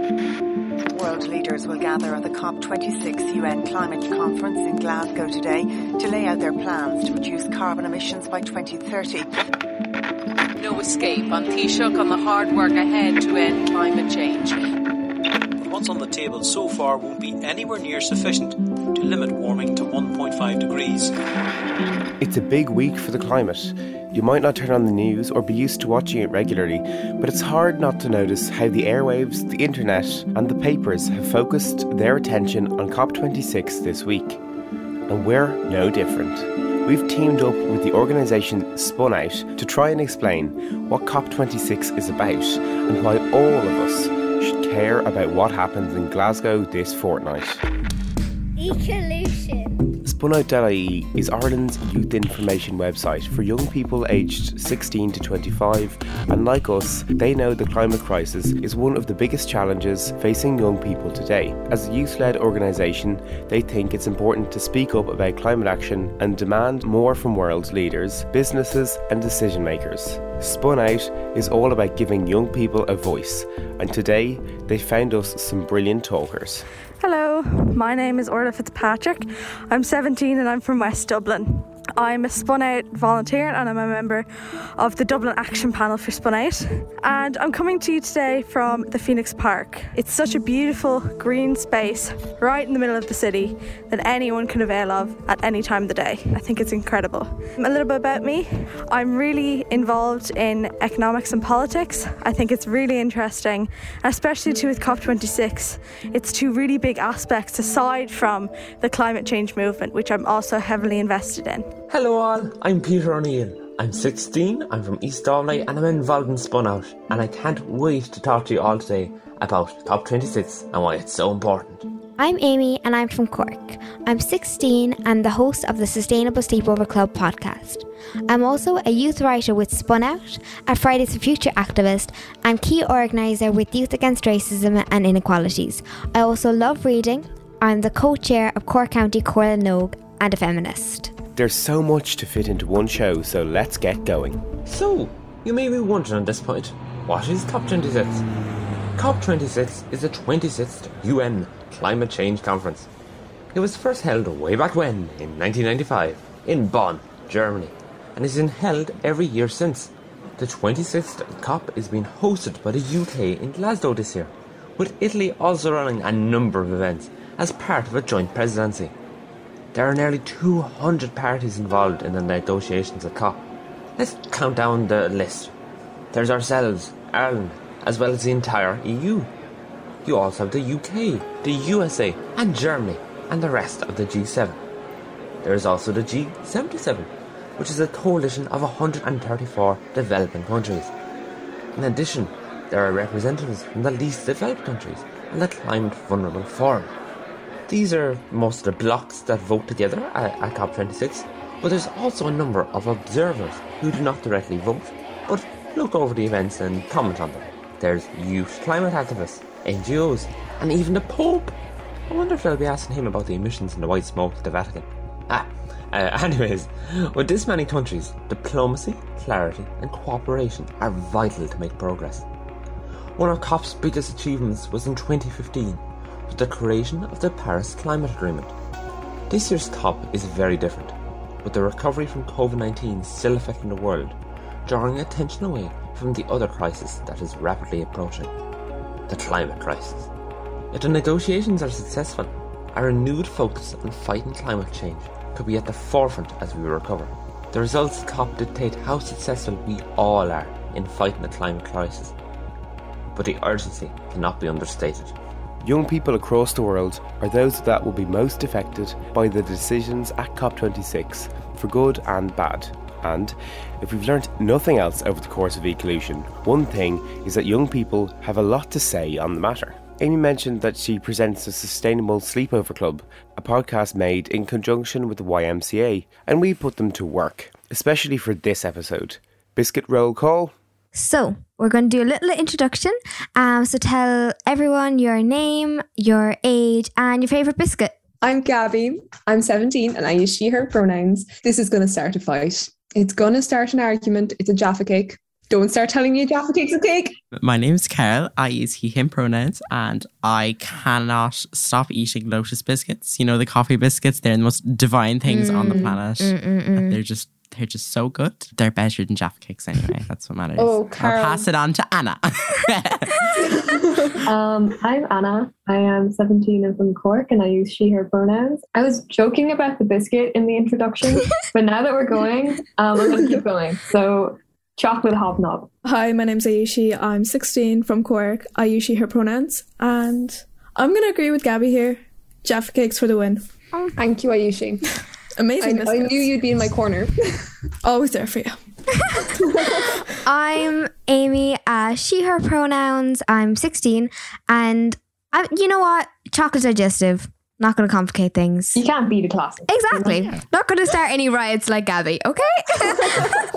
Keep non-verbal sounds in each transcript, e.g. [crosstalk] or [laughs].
World leaders will gather at the COP26 UN Climate Conference in Glasgow today to lay out their plans to reduce carbon emissions by 2030. No escape on Taoiseach on the hard work ahead to end climate change. What's on the table so far won't be anywhere near sufficient to limit warming to 1.5 degrees. It's a big week for the climate. You might not turn on the news or be used to watching it regularly, but it's hard not to notice how the airwaves, the internet, and the papers have focused their attention on COP26 this week. And we're no different. We've teamed up with the organisation Spun Out to try and explain what COP26 is about and why all of us should care about what happens in Glasgow this fortnight. Ecolution. Spunout.ie is Ireland's youth information website for young people aged 16 to 25, and like us, they know the climate crisis is one of the biggest challenges facing young people today. As a youth led organisation, they think it's important to speak up about climate action and demand more from world leaders, businesses, and decision makers. Spun Out is all about giving young people a voice, and today they found us some brilliant talkers. My name is Orla Fitzpatrick. I'm 17 and I'm from West Dublin. I'm a Spun Out volunteer and I'm a member of the Dublin Action Panel for Spun Out. And I'm coming to you today from the Phoenix Park. It's such a beautiful green space right in the middle of the city that anyone can avail of at any time of the day. I think it's incredible. A little bit about me I'm really involved in economics and politics. I think it's really interesting, especially too with COP26. It's two really big aspects aside from the climate change movement, which I'm also heavily invested in. Hello all, I'm Peter O'Neill. I'm 16, I'm from East Dublin and I'm involved in Spun Out and I can't wait to talk to you all today about COP26 and why it's so important. I'm Amy and I'm from Cork. I'm 16 and the host of the Sustainable Sleepover Club podcast. I'm also a youth writer with Spun Out, a Fridays for Future activist, and key organiser with Youth Against Racism and Inequalities. I also love reading. I'm the co chair of Cork County Comhairle na nÓg and a feminist. There's so much to fit into one show, so let's get going. So, you may be wondering at this point, what is COP26? COP26 is the 26th UN Climate Change Conference. It was first held way back when, in 1995, in Bonn, Germany, and has been held every year since. The 26th COP is being hosted by the UK in Glasgow this year, with Italy also running a number of events as part of a joint presidency. There are nearly 200 parties involved in the negotiations at COP. Let's count down the list. There's ourselves, Ireland, as well as the entire EU. You also have the UK, the USA, and Germany, and the rest of the G7. There is also the G77, which is a coalition of 134 developing countries. In addition, there are representatives from the least developed countries and the Climate Vulnerable Forum. These are most of the blocs that vote together at, at COP26, but there's also a number of observers who do not directly vote, but look over the events and comment on them. There's youth climate activists, NGOs, and even the Pope. I wonder if they'll be asking him about the emissions and the white smoke at the Vatican. Ah, uh, [laughs] anyways, with this many countries, diplomacy, clarity, and cooperation are vital to make progress. One of COP's biggest achievements was in 2015 with the creation of the Paris Climate Agreement. This year's COP is very different, with the recovery from COVID 19 still affecting the world, drawing attention away from the other crisis that is rapidly approaching the climate crisis. If the negotiations are successful, a renewed focus on fighting climate change could be at the forefront as we recover. The results of COP dictate how successful we all are in fighting the climate crisis, but the urgency cannot be understated. Young people across the world are those that will be most affected by the decisions at COP26, for good and bad. And if we've learnt nothing else over the course of Ecolution, one thing is that young people have a lot to say on the matter. Amy mentioned that she presents a Sustainable Sleepover Club, a podcast made in conjunction with the YMCA, and we put them to work, especially for this episode. Biscuit roll call. So, we're going to do a little introduction. Um, so, tell everyone your name, your age, and your favourite biscuit. I'm Gabby. I'm 17 and I use she, her pronouns. This is going to start a fight. It's going to start an argument. It's a Jaffa cake. Don't start telling me a Jaffa Cake's a cake. My name is Carol. I use he, him pronouns, and I cannot stop eating Lotus biscuits. You know, the coffee biscuits, they're the most divine things on the Mm, planet. mm, mm, mm. They're just they're just so good. They're better than Jaffa cakes anyway. [laughs] That's what matters. Oh, I'll pass it on to Anna. [laughs] Um, I'm Anna. I am 17 and from Cork, and I use she, her pronouns. I was joking about the biscuit in the introduction, [laughs] but now that we're going, um, I'm going to keep going. So, chocolate hobnob. Hi, my name's Ayushi. I'm 16 from Cork. I use she, her pronouns. And I'm going to agree with Gabby here. Jaffa Cakes for the win. Thank you, Ayushi. Amazing I, I knew you'd be in my corner. [laughs] Always there for you. [laughs] I'm Amy. Uh, she, her pronouns. I'm 16. And I, you know what? Chocolate digestive. Not going to complicate things. You can't beat a classic. Exactly. Not going to start any riots like Gabby, okay?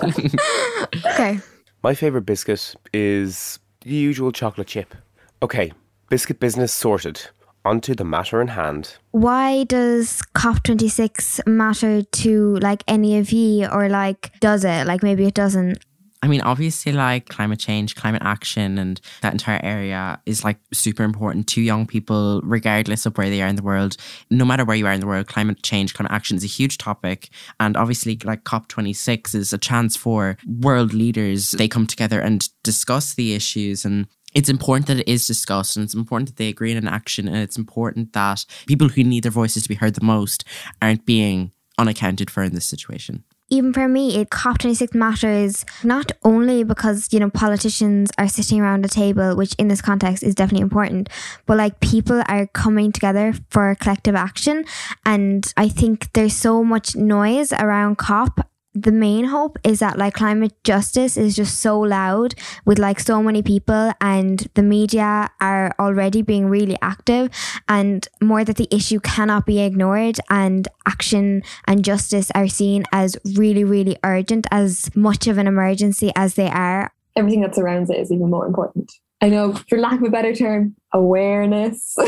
[laughs] okay. My favourite biscuit is the usual chocolate chip. Okay, biscuit business sorted. Onto the matter in hand. Why does COP26 matter to like any of you, or like does it? Like maybe it doesn't. I mean, obviously, like climate change, climate action, and that entire area is like super important to young people, regardless of where they are in the world. No matter where you are in the world, climate change, climate action is a huge topic. And obviously, like COP26 is a chance for world leaders. They come together and discuss the issues. And it's important that it is discussed and it's important that they agree on an action. And it's important that people who need their voices to be heard the most aren't being unaccounted for in this situation even for me, it COP26 matters not only because, you know, politicians are sitting around a table, which in this context is definitely important, but like people are coming together for collective action. And I think there's so much noise around COP the main hope is that like climate justice is just so loud with like so many people and the media are already being really active and more that the issue cannot be ignored and action and justice are seen as really really urgent as much of an emergency as they are Everything that surrounds it is even more important. I know, for lack of a better term, awareness. [laughs]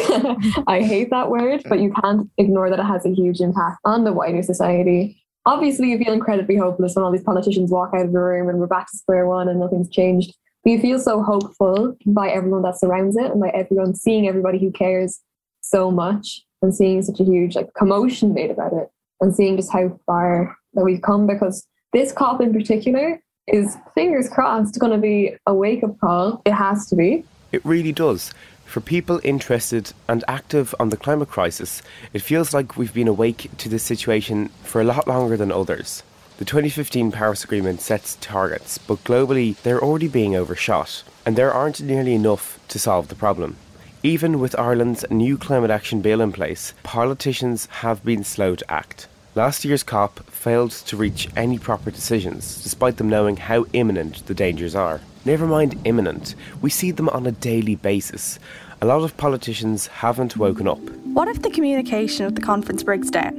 I hate that word, but you can't ignore that it has a huge impact on the wider society. Obviously, you feel incredibly hopeless when all these politicians walk out of the room and we're back to square one and nothing's changed. But you feel so hopeful by everyone that surrounds it and by everyone seeing everybody who cares so much and seeing such a huge like commotion made about it and seeing just how far that we've come because this COP in particular is fingers crossed going to be a wake up call. It has to be. It really does. For people interested and active on the climate crisis, it feels like we've been awake to this situation for a lot longer than others. The 2015 Paris Agreement sets targets, but globally they're already being overshot, and there aren't nearly enough to solve the problem. Even with Ireland's new climate action bill in place, politicians have been slow to act. Last year's COP failed to reach any proper decisions, despite them knowing how imminent the dangers are. Never mind imminent, we see them on a daily basis. A lot of politicians haven't woken up. What if the communication of the conference breaks down?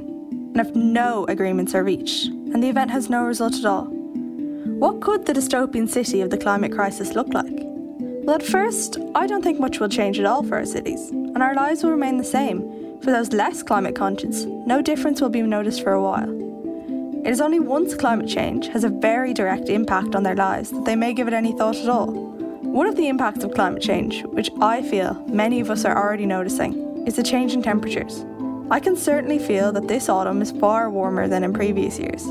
And if no agreements are reached, and the event has no result at all? What could the dystopian city of the climate crisis look like? Well, at first, I don't think much will change at all for our cities, and our lives will remain the same. For those less climate conscious, no difference will be noticed for a while. It is only once climate change has a very direct impact on their lives that they may give it any thought at all. One of the impacts of climate change, which I feel many of us are already noticing, is the change in temperatures. I can certainly feel that this autumn is far warmer than in previous years.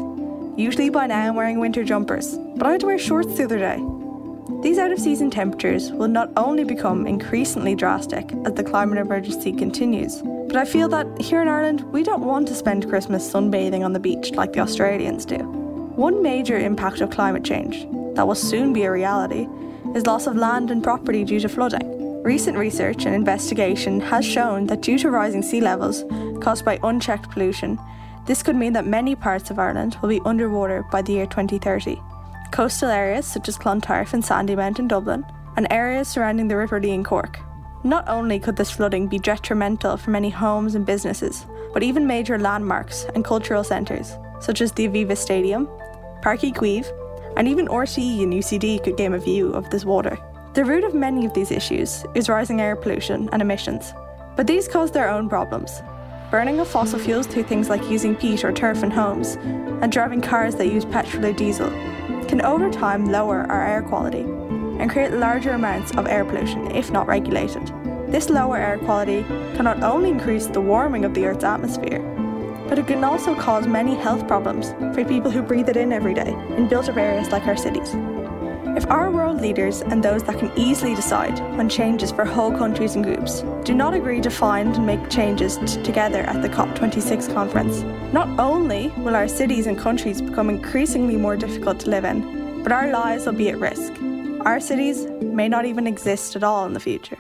Usually by now I'm wearing winter jumpers, but I had to wear shorts the other day. These out of season temperatures will not only become increasingly drastic as the climate emergency continues, but I feel that here in Ireland we don't want to spend Christmas sunbathing on the beach like the Australians do. One major impact of climate change, that will soon be a reality, is loss of land and property due to flooding. Recent research and investigation has shown that due to rising sea levels caused by unchecked pollution, this could mean that many parts of Ireland will be underwater by the year 2030. Coastal areas such as Clontarf and Sandymount in Dublin, and areas surrounding the River Lee in Cork. Not only could this flooding be detrimental for many homes and businesses, but even major landmarks and cultural centres, such as the Aviva Stadium, Páirc Uí Chaoimh, and even RTE and UCD could gain a view of this water. The root of many of these issues is rising air pollution and emissions, but these cause their own problems. Burning of fossil fuels through things like using peat or turf in homes, and driving cars that use petrol or diesel, can over time lower our air quality and create larger amounts of air pollution if not regulated. This lower air quality can not only increase the warming of the Earth's atmosphere, but it can also cause many health problems for people who breathe it in every day in built up areas like our cities. If our world leaders and those that can easily decide on changes for whole countries and groups do not agree to find and make changes t- together at the COP26 conference, not only will our cities and countries become increasingly more difficult to live in, but our lives will be at risk. Our cities may not even exist at all in the future.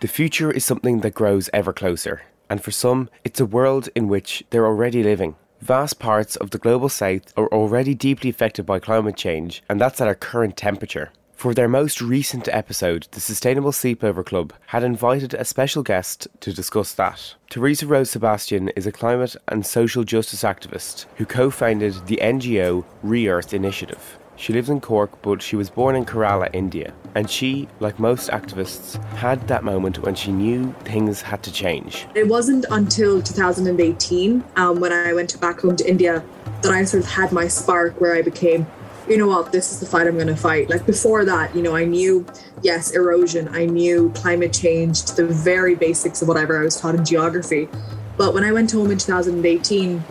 The future is something that grows ever closer, and for some, it's a world in which they're already living. Vast parts of the global south are already deeply affected by climate change, and that's at our current temperature. For their most recent episode, the Sustainable Sleepover Club had invited a special guest to discuss that. Teresa Rose Sebastian is a climate and social justice activist who co founded the NGO Re Earth Initiative. She lives in Cork, but she was born in Kerala, India. And she, like most activists, had that moment when she knew things had to change. It wasn't until 2018, um, when I went back home to India, that I sort of had my spark where I became, you know what, this is the fight I'm going to fight. Like before that, you know, I knew, yes, erosion, I knew climate change, the very basics of whatever I was taught in geography. But when I went home in 2018,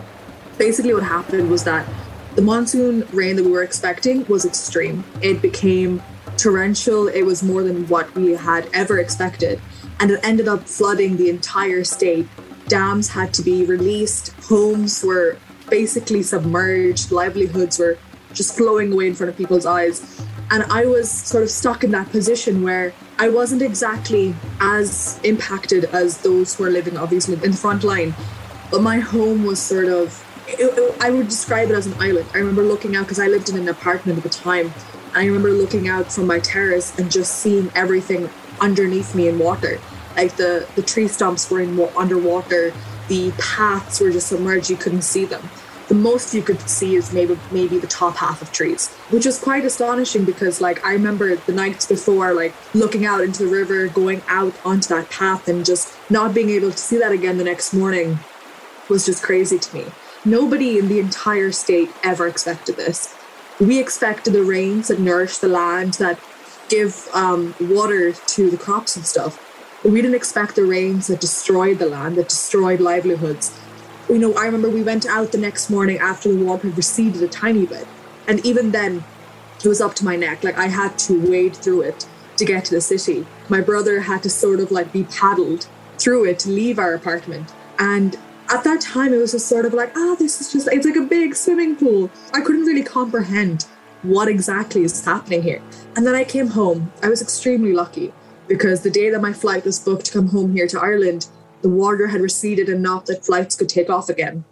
basically what happened was that the monsoon rain that we were expecting was extreme. It became torrential, it was more than what we had ever expected, and it ended up flooding the entire state. Dams had to be released, homes were basically submerged, livelihoods were just flowing away in front of people's eyes. And I was sort of stuck in that position where I wasn't exactly as impacted as those who are living, obviously, in the front line. But my home was sort of I would describe it as an island. I remember looking out because I lived in an apartment at the time. I remember looking out from my terrace and just seeing everything underneath me in water. Like the, the tree stumps were in underwater, the paths were just submerged, you couldn't see them. The most you could see is maybe maybe the top half of trees, which was quite astonishing because like I remember the nights before like looking out into the river, going out onto that path and just not being able to see that again the next morning was just crazy to me. Nobody in the entire state ever expected this. We expected the rains that nourish the land, that give um, water to the crops and stuff. But we didn't expect the rains that destroyed the land, that destroyed livelihoods. You know, I remember we went out the next morning after the water had receded a tiny bit. And even then, it was up to my neck. Like I had to wade through it to get to the city. My brother had to sort of like be paddled through it to leave our apartment. And at that time, it was just sort of like, ah, oh, this is just, it's like a big swimming pool. I couldn't really comprehend what exactly is happening here. And then I came home. I was extremely lucky because the day that my flight was booked to come home here to Ireland, the water had receded enough that flights could take off again.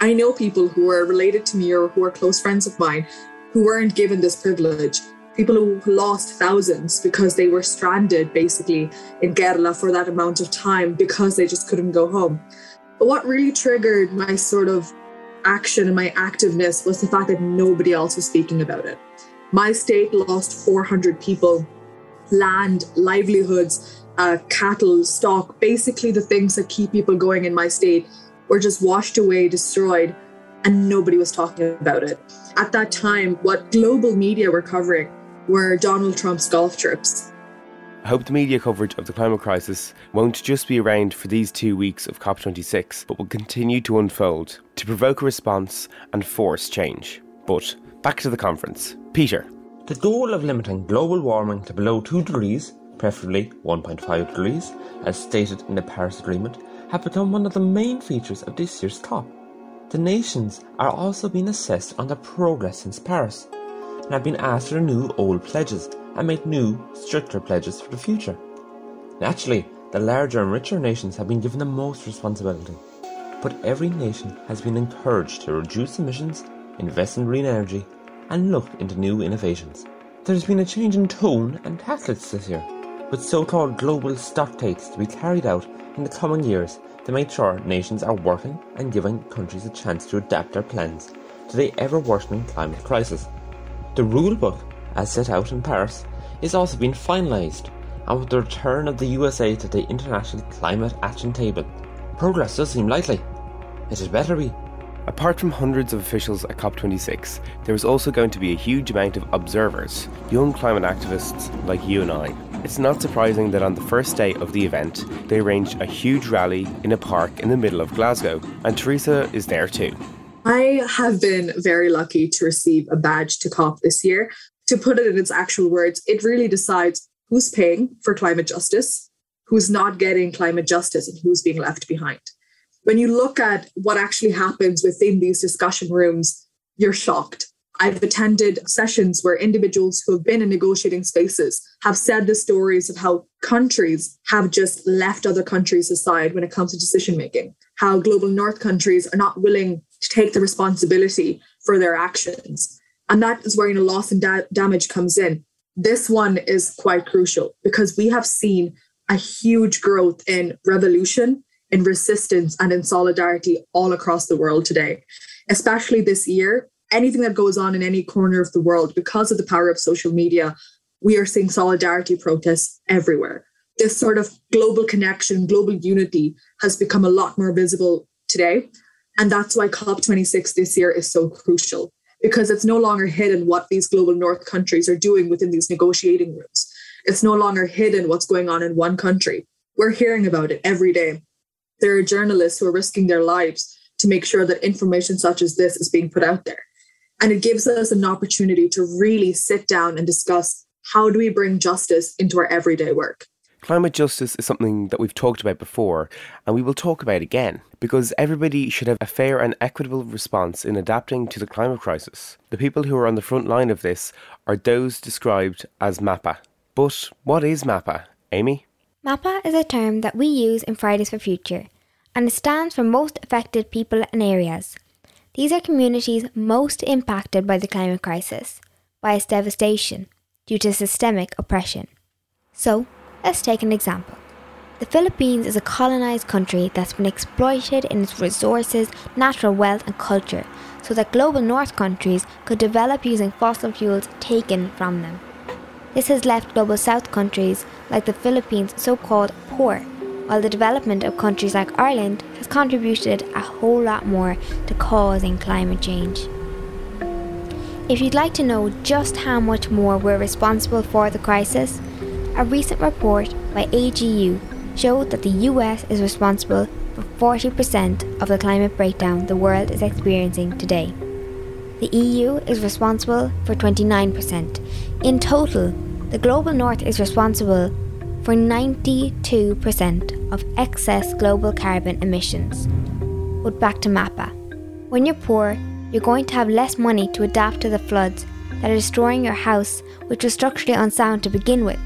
I know people who are related to me or who are close friends of mine who weren't given this privilege. People who lost thousands because they were stranded basically in Kerala for that amount of time because they just couldn't go home. But what really triggered my sort of action and my activeness was the fact that nobody else was speaking about it. My state lost 400 people, land, livelihoods, uh, cattle, stock, basically the things that keep people going in my state were just washed away, destroyed, and nobody was talking about it. At that time, what global media were covering were Donald Trump's golf trips. I hope the media coverage of the climate crisis won't just be around for these two weeks of COP26, but will continue to unfold to provoke a response and force change. But back to the conference. Peter. The goal of limiting global warming to below 2 degrees, preferably 1.5 degrees, as stated in the Paris Agreement, have become one of the main features of this year's COP. The nations are also being assessed on their progress since Paris and have been asked to renew old pledges and make new, stricter pledges for the future. Naturally, the larger and richer nations have been given the most responsibility, but every nation has been encouraged to reduce emissions, invest in green energy, and look into new innovations. There has been a change in tone and tactics this year, with so called global stocktakes to be carried out in the coming years to make sure nations are working and giving countries a chance to adapt their plans to the ever worsening climate crisis. The rulebook, as set out in Paris, is also being finalised, and with the return of the USA to the International Climate Action Table, progress does seem likely. It had better be. Apart from hundreds of officials at COP26, there is also going to be a huge amount of observers, young climate activists like you and I. It's not surprising that on the first day of the event, they arranged a huge rally in a park in the middle of Glasgow, and Teresa is there too. I have been very lucky to receive a badge to COP this year. To put it in its actual words, it really decides who's paying for climate justice, who's not getting climate justice, and who's being left behind. When you look at what actually happens within these discussion rooms, you're shocked. I've attended sessions where individuals who have been in negotiating spaces have said the stories of how countries have just left other countries aside when it comes to decision making, how global north countries are not willing to take the responsibility for their actions. And that is where you know, loss and da- damage comes in. This one is quite crucial because we have seen a huge growth in revolution, in resistance, and in solidarity all across the world today. Especially this year, anything that goes on in any corner of the world, because of the power of social media, we are seeing solidarity protests everywhere. This sort of global connection, global unity has become a lot more visible today. And that's why COP26 this year is so crucial because it's no longer hidden what these global north countries are doing within these negotiating rooms. It's no longer hidden what's going on in one country. We're hearing about it every day. There are journalists who are risking their lives to make sure that information such as this is being put out there. And it gives us an opportunity to really sit down and discuss how do we bring justice into our everyday work. Climate justice is something that we've talked about before, and we will talk about again, because everybody should have a fair and equitable response in adapting to the climate crisis. The people who are on the front line of this are those described as MAPA. But what is MAPA, Amy? MAPA is a term that we use in Fridays for Future, and it stands for Most Affected People and Areas. These are communities most impacted by the climate crisis, by its devastation, due to systemic oppression. So, let's take an example. The Philippines is a colonized country that's been exploited in its resources, natural wealth, and culture so that global north countries could develop using fossil fuels taken from them. This has left global south countries like the Philippines so called poor, while the development of countries like Ireland has contributed a whole lot more to causing climate change. If you'd like to know just how much more we're responsible for the crisis, a recent report by AGU showed that the US is responsible for 40% of the climate breakdown the world is experiencing today. The EU is responsible for 29%. In total, the global north is responsible for 92% of excess global carbon emissions. But back to MAPA. When you're poor, you're going to have less money to adapt to the floods that are destroying your house, which was structurally unsound to begin with.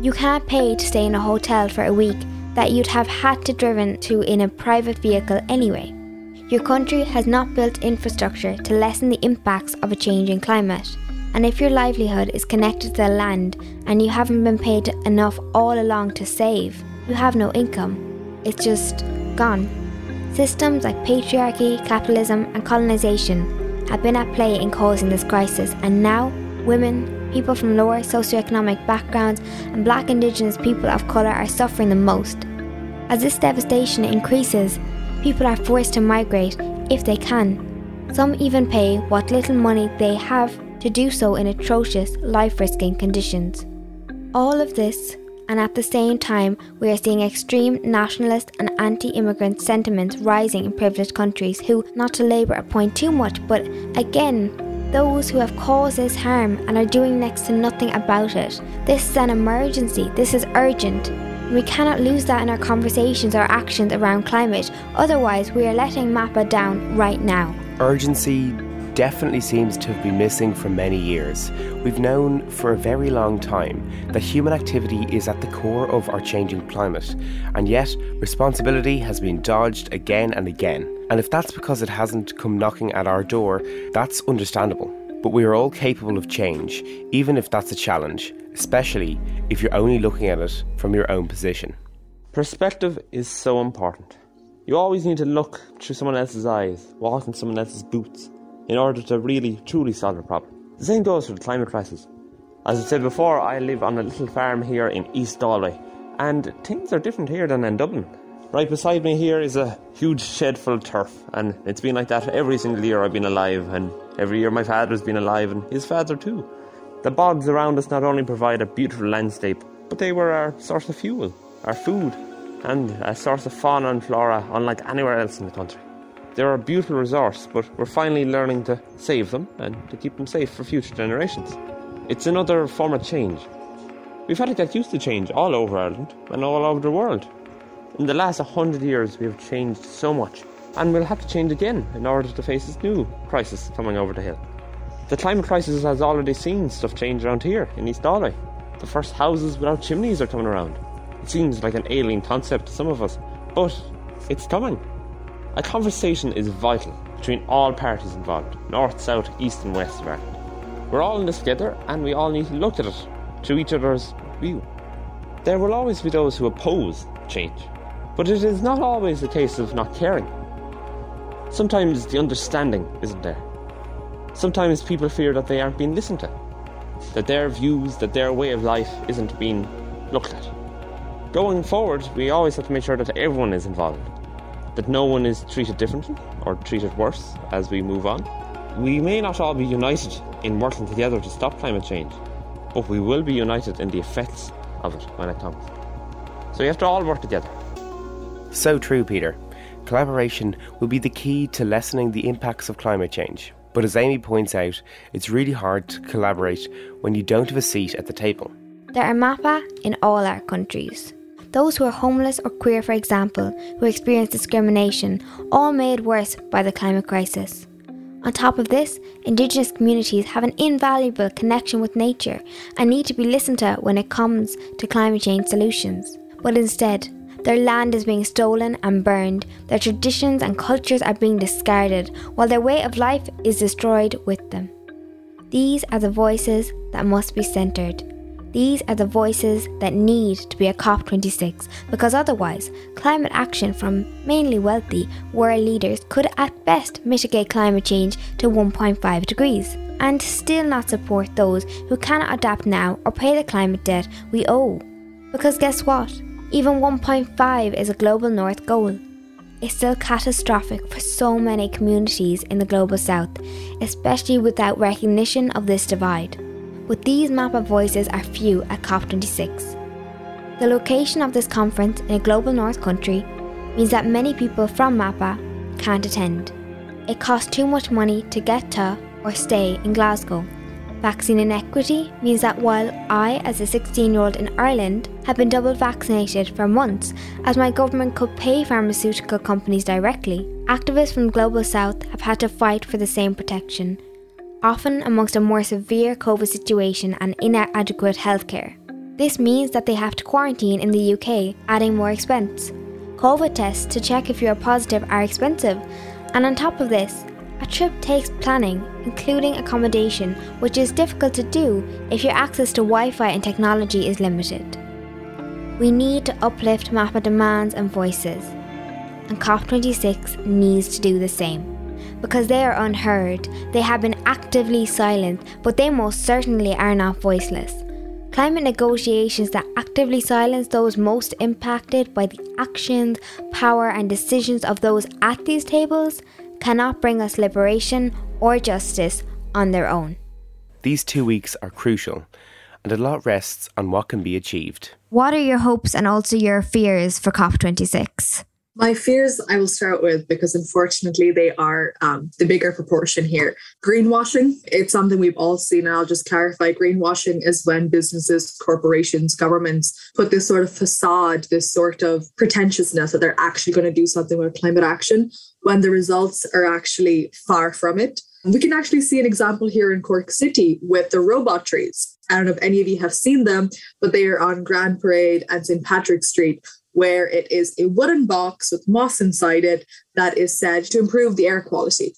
You can't pay to stay in a hotel for a week that you'd have had to driven to in a private vehicle anyway. Your country has not built infrastructure to lessen the impacts of a changing climate. And if your livelihood is connected to the land and you haven't been paid enough all along to save, you have no income. It's just gone. Systems like patriarchy, capitalism, and colonization have been at play in causing this crisis, and now women, people from lower socioeconomic backgrounds, and black indigenous people of colour are suffering the most. As this devastation increases, people are forced to migrate if they can. Some even pay what little money they have to do so in atrocious, life risking conditions. All of this, and at the same time, we are seeing extreme nationalist and anti immigrant sentiments rising in privileged countries who, not to labour a point too much, but again, those who have caused this harm and are doing next to nothing about it. This is an emergency, this is urgent. We cannot lose that in our conversations or actions around climate, otherwise, we are letting MAPA down right now. Urgency definitely seems to have been missing for many years. We've known for a very long time that human activity is at the core of our changing climate, and yet responsibility has been dodged again and again. And if that's because it hasn't come knocking at our door, that's understandable. But we are all capable of change, even if that's a challenge, especially if you're only looking at it from your own position. Perspective is so important. You always need to look through someone else's eyes, walk in someone else's boots, in order to really, truly solve a problem. The same goes for the climate crisis. As I said before, I live on a little farm here in East Galway, and things are different here than in Dublin. Right beside me here is a huge shed full of turf, and it's been like that every single year I've been alive, and every year my father's been alive, and his father too. The bogs around us not only provide a beautiful landscape, but they were our source of fuel, our food, and a source of fauna and flora unlike anywhere else in the country. They're a beautiful resource, but we're finally learning to save them and to keep them safe for future generations. It's another form of change. We've had to get used to change all over Ireland and all over the world. In the last 100 years, we have changed so much, and we'll have to change again in order to face this new crisis coming over the hill. The climate crisis has already seen stuff change around here in East Galway. The first houses without chimneys are coming around. It seems like an alien concept to some of us, but it's coming. A conversation is vital between all parties involved north, south, east, and west of Ireland. We're all in this together, and we all need to look at it through each other's view. There will always be those who oppose change, but it is not always a case of not caring. Sometimes the understanding isn't there. Sometimes people fear that they aren't being listened to, that their views, that their way of life isn't being looked at. Going forward, we always have to make sure that everyone is involved, that no one is treated differently or treated worse as we move on. We may not all be united in working together to stop climate change, but we will be united in the effects of it when it comes. So we have to all work together. So true, Peter. Collaboration will be the key to lessening the impacts of climate change. But as Amy points out, it's really hard to collaborate when you don't have a seat at the table. There are MAPA in all our countries. Those who are homeless or queer, for example, who experience discrimination, all made worse by the climate crisis. On top of this, Indigenous communities have an invaluable connection with nature and need to be listened to when it comes to climate change solutions. But instead, their land is being stolen and burned, their traditions and cultures are being discarded, while their way of life is destroyed with them. These are the voices that must be centred. These are the voices that need to be at COP26 because otherwise, climate action from mainly wealthy world leaders could at best mitigate climate change to 1.5 degrees and still not support those who cannot adapt now or pay the climate debt we owe. Because guess what? Even 1.5 is a global north goal. It's still catastrophic for so many communities in the global south, especially without recognition of this divide. But these MAPA voices are few at COP26. The location of this conference in a global north country means that many people from MAPA can't attend. It costs too much money to get to or stay in Glasgow. Vaccine inequity means that while I, as a 16 year old in Ireland, have been double vaccinated for months, as my government could pay pharmaceutical companies directly, activists from Global South have had to fight for the same protection, often amongst a more severe COVID situation and inadequate healthcare. This means that they have to quarantine in the UK, adding more expense. COVID tests to check if you are positive are expensive, and on top of this, a trip takes planning, including accommodation, which is difficult to do if your access to Wi Fi and technology is limited. We need to uplift MAPA demands and voices, and COP26 needs to do the same. Because they are unheard, they have been actively silent, but they most certainly are not voiceless. Climate negotiations that actively silence those most impacted by the actions, power, and decisions of those at these tables cannot bring us liberation or justice on their own. These two weeks are crucial, and a lot rests on what can be achieved. What are your hopes and also your fears for COP26? My fears I will start with because unfortunately they are um, the bigger proportion here. Greenwashing, it's something we've all seen, and I'll just clarify greenwashing is when businesses, corporations, governments put this sort of facade, this sort of pretentiousness that they're actually going to do something with climate action when the results are actually far from it. We can actually see an example here in Cork City with the robot trees. I don't know if any of you have seen them, but they are on Grand Parade and St. Patrick Street, where it is a wooden box with moss inside it that is said to improve the air quality.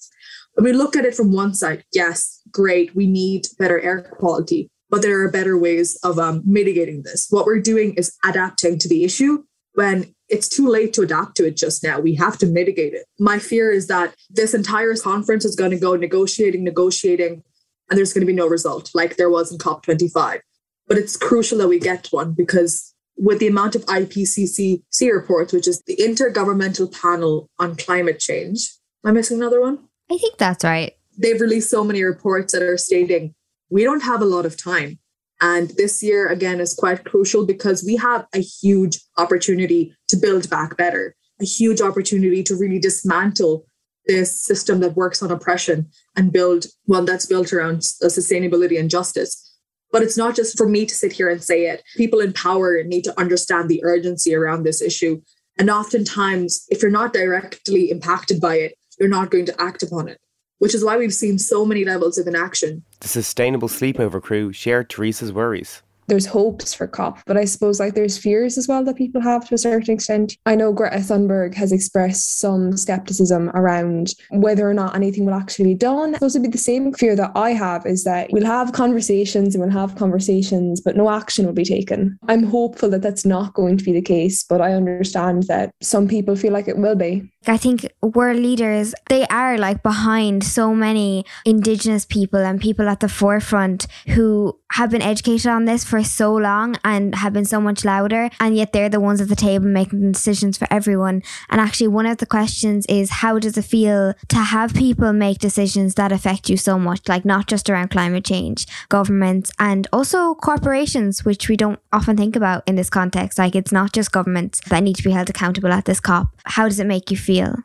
When we look at it from one side, yes, great, we need better air quality, but there are better ways of um, mitigating this. What we're doing is adapting to the issue when it's too late to adapt to it just now. We have to mitigate it. My fear is that this entire conference is going to go negotiating, negotiating, and there's going to be no result like there was in COP25. But it's crucial that we get one because with the amount of IPCC reports, which is the Intergovernmental Panel on Climate Change. Am I missing another one? I think that's right. They've released so many reports that are stating we don't have a lot of time. And this year, again, is quite crucial because we have a huge opportunity to build back better, a huge opportunity to really dismantle this system that works on oppression and build one that's built around uh, sustainability and justice. But it's not just for me to sit here and say it. People in power need to understand the urgency around this issue. And oftentimes, if you're not directly impacted by it, you're not going to act upon it, which is why we've seen so many levels of inaction. The Sustainable Sleepover crew shared Teresa's worries there's hopes for COP, but I suppose like there's fears as well that people have to a certain extent. I know Greta Thunberg has expressed some skepticism around whether or not anything will actually be done. Supposed to be the same fear that I have is that we'll have conversations and we'll have conversations, but no action will be taken. I'm hopeful that that's not going to be the case, but I understand that some people feel like it will be. I think world leaders, they are like behind so many indigenous people and people at the forefront who have been educated on this for so long and have been so much louder. And yet they're the ones at the table making decisions for everyone. And actually, one of the questions is how does it feel to have people make decisions that affect you so much? Like not just around climate change, governments, and also corporations, which we don't often think about in this context. Like it's not just governments that need to be held accountable at this COP. How does it make you feel?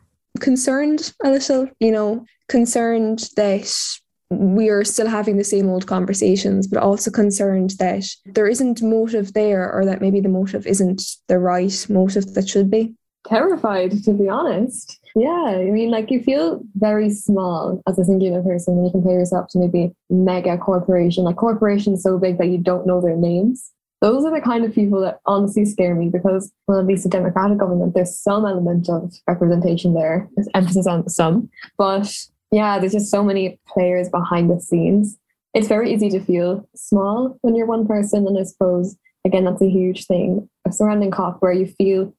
Concerned a little, you know, concerned that we are still having the same old conversations, but also concerned that there isn't motive there or that maybe the motive isn't the right motive that should be. Terrified, to be honest. Yeah, I mean, like you feel very small as a singular person when you compare yourself to maybe mega corporation, like corporations so big that you don't know their names those are the kind of people that honestly scare me because, well, at least a democratic government, there's some element of representation there. There's emphasis on some. But yeah, there's just so many players behind the scenes. It's very easy to feel small when you're one person. And I suppose, again, that's a huge thing A surrounding COP where you feel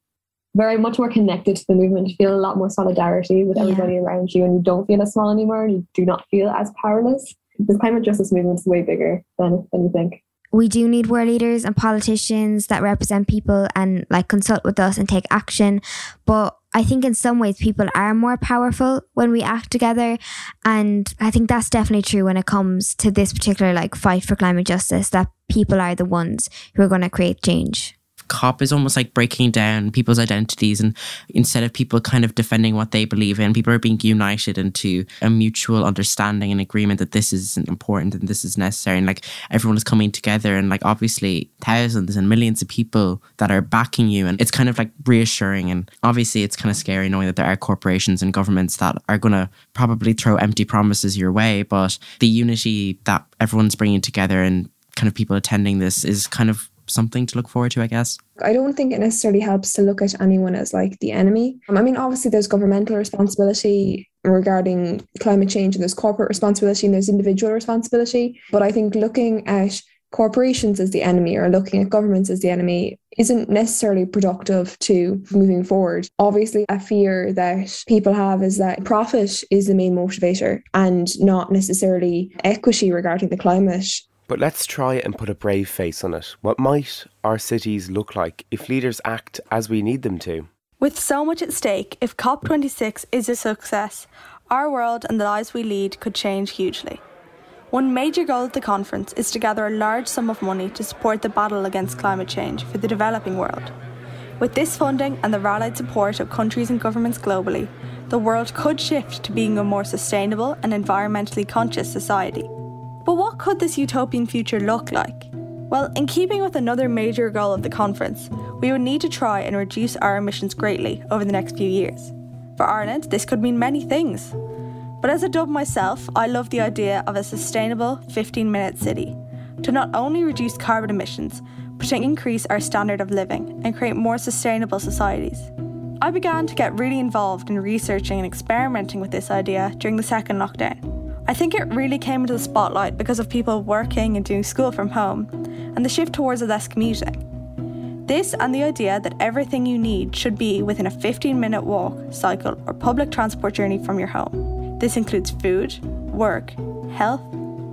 very much more connected to the movement. You feel a lot more solidarity with everybody yeah. around you and you don't feel as small anymore and you do not feel as powerless. The climate justice movement is way bigger than, than you think we do need world leaders and politicians that represent people and like consult with us and take action. But I think in some ways people are more powerful when we act together. And I think that's definitely true when it comes to this particular like fight for climate justice, that people are the ones who are going to create change. COP is almost like breaking down people's identities. And instead of people kind of defending what they believe in, people are being united into a mutual understanding and agreement that this is important and this is necessary. And like everyone is coming together and like obviously thousands and millions of people that are backing you. And it's kind of like reassuring. And obviously it's kind of scary knowing that there are corporations and governments that are going to probably throw empty promises your way. But the unity that everyone's bringing together and kind of people attending this is kind of something to look forward to, I guess? I don't think it necessarily helps to look at anyone as like the enemy. I mean, obviously, there's governmental responsibility regarding climate change, and there's corporate responsibility, and there's individual responsibility. But I think looking at corporations as the enemy or looking at governments as the enemy isn't necessarily productive to moving forward. Obviously, a fear that people have is that profit is the main motivator and not necessarily equity regarding the climate. But let's try and put a brave face on it. What might our cities look like if leaders act as we need them to? With so much at stake, if COP26 is a success, our world and the lives we lead could change hugely. One major goal of the conference is to gather a large sum of money to support the battle against climate change for the developing world. With this funding and the rallied support of countries and governments globally, the world could shift to being a more sustainable and environmentally conscious society. But what could this utopian future look like? Well, in keeping with another major goal of the conference, we would need to try and reduce our emissions greatly over the next few years. For Ireland, this could mean many things. But as a dub myself, I love the idea of a sustainable 15 minute city to not only reduce carbon emissions, but to increase our standard of living and create more sustainable societies. I began to get really involved in researching and experimenting with this idea during the second lockdown. I think it really came into the spotlight because of people working and doing school from home and the shift towards a less commuting. This and the idea that everything you need should be within a 15 minute walk, cycle, or public transport journey from your home. This includes food, work, health,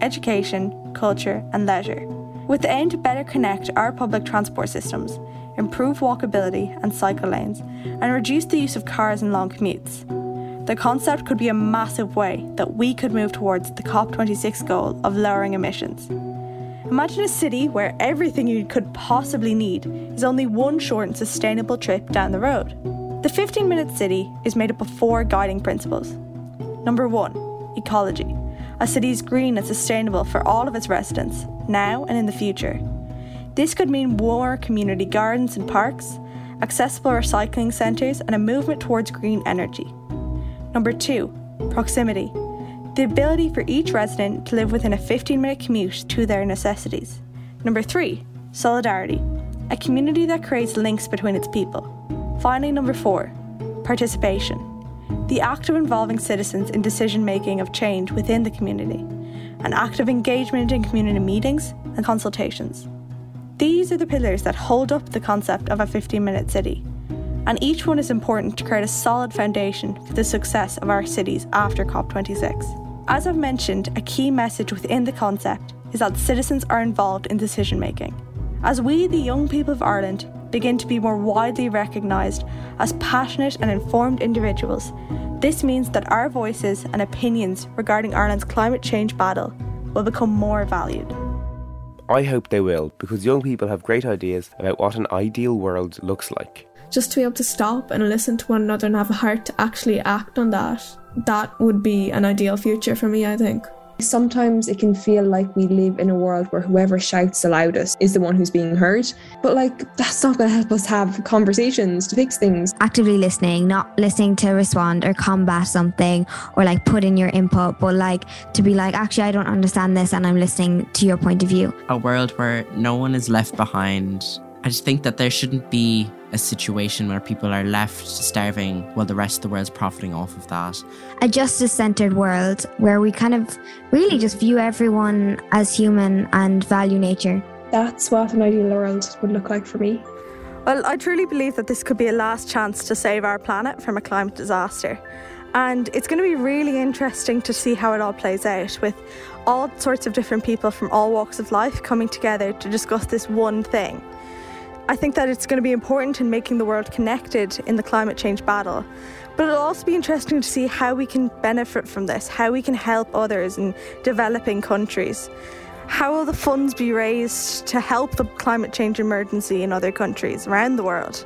education, culture, and leisure. With the aim to better connect our public transport systems, improve walkability and cycle lanes, and reduce the use of cars and long commutes. The concept could be a massive way that we could move towards the COP26 goal of lowering emissions. Imagine a city where everything you could possibly need is only one short and sustainable trip down the road. The 15 minute city is made up of four guiding principles. Number one, ecology. A city is green and sustainable for all of its residents, now and in the future. This could mean more community gardens and parks, accessible recycling centres, and a movement towards green energy. Number two, proximity. The ability for each resident to live within a 15 minute commute to their necessities. Number three, solidarity. A community that creates links between its people. Finally, number four, participation. The act of involving citizens in decision making of change within the community. An active engagement in community meetings and consultations. These are the pillars that hold up the concept of a 15 minute city, and each one is important to create a solid foundation for the success of our cities after COP26. As I've mentioned, a key message within the concept is that citizens are involved in decision making. As we, the young people of Ireland, begin to be more widely recognised as passionate and informed individuals, this means that our voices and opinions regarding Ireland's climate change battle will become more valued. I hope they will, because young people have great ideas about what an ideal world looks like. Just to be able to stop and listen to one another and have a heart to actually act on that, that would be an ideal future for me, I think. Sometimes it can feel like we live in a world where whoever shouts the loudest is the one who's being heard. But, like, that's not going to help us have conversations to fix things. Actively listening, not listening to respond or combat something or like put in your input, but like to be like, actually, I don't understand this and I'm listening to your point of view. A world where no one is left behind. I just think that there shouldn't be a situation where people are left starving while the rest of the world's profiting off of that. A justice centered world where we kind of really just view everyone as human and value nature. That's what an ideal world would look like for me. Well, I truly believe that this could be a last chance to save our planet from a climate disaster. And it's going to be really interesting to see how it all plays out with all sorts of different people from all walks of life coming together to discuss this one thing. I think that it's going to be important in making the world connected in the climate change battle. But it'll also be interesting to see how we can benefit from this, how we can help others in developing countries. How will the funds be raised to help the climate change emergency in other countries around the world?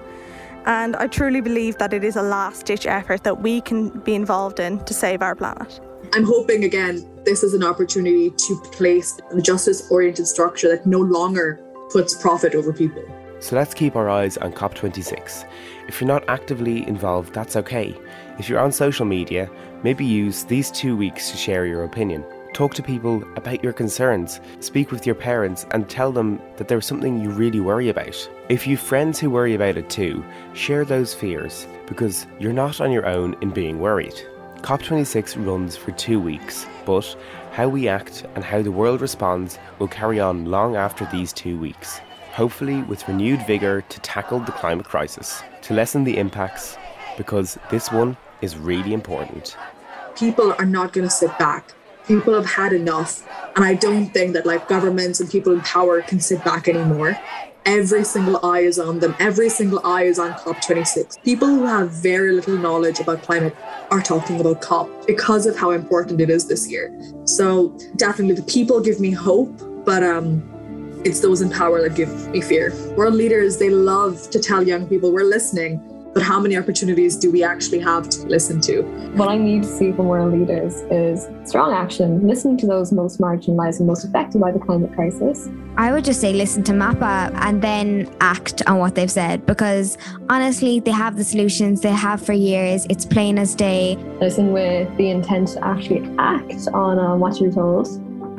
And I truly believe that it is a last ditch effort that we can be involved in to save our planet. I'm hoping again, this is an opportunity to place a justice oriented structure that no longer puts profit over people. So let's keep our eyes on COP26. If you're not actively involved, that's okay. If you're on social media, maybe use these two weeks to share your opinion. Talk to people about your concerns, speak with your parents, and tell them that there's something you really worry about. If you've friends who worry about it too, share those fears because you're not on your own in being worried. COP26 runs for two weeks, but how we act and how the world responds will carry on long after these two weeks hopefully with renewed vigour to tackle the climate crisis, to lessen the impacts, because this one is really important. People are not going to sit back. People have had enough. And I don't think that like governments and people in power can sit back anymore. Every single eye is on them. Every single eye is on COP26. People who have very little knowledge about climate are talking about COP because of how important it is this year. So definitely the people give me hope, but um it's those in power that give me fear. World leaders, they love to tell young people we're listening, but how many opportunities do we actually have to listen to? What I need to see from world leaders is strong action, listening to those most marginalised and most affected by the climate crisis. I would just say listen to MAPA and then act on what they've said because honestly, they have the solutions they have for years. It's plain as day. Listen with the intent to actually act on um, what you're told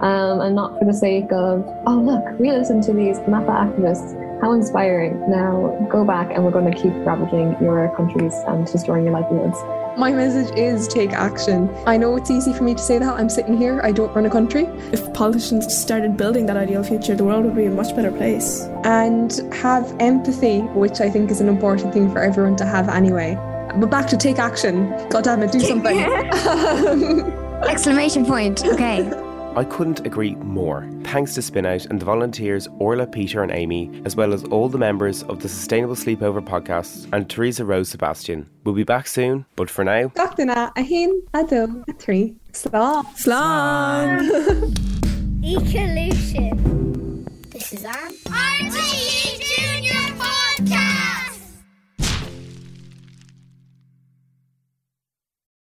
um, and not for the sake of, oh, look, we listen to these MAPA activists. How inspiring. Now go back and we're going to keep ravaging your countries and destroying your livelihoods. My message is take action. I know it's easy for me to say that. I'm sitting here, I don't run a country. If politicians started building that ideal future, the world would be a much better place. And have empathy, which I think is an important thing for everyone to have anyway. But back to take action. God damn it, do [laughs] something. [laughs] Exclamation point. Okay. I couldn't agree more. Thanks to Spinout and the volunteers Orla, Peter, and Amy, as well as all the members of the Sustainable Sleepover podcast and Teresa Rose Sebastian. We'll be back soon, but for now, Gachtainna a hin a do a trí. Slán! Ecolution. This is our RTE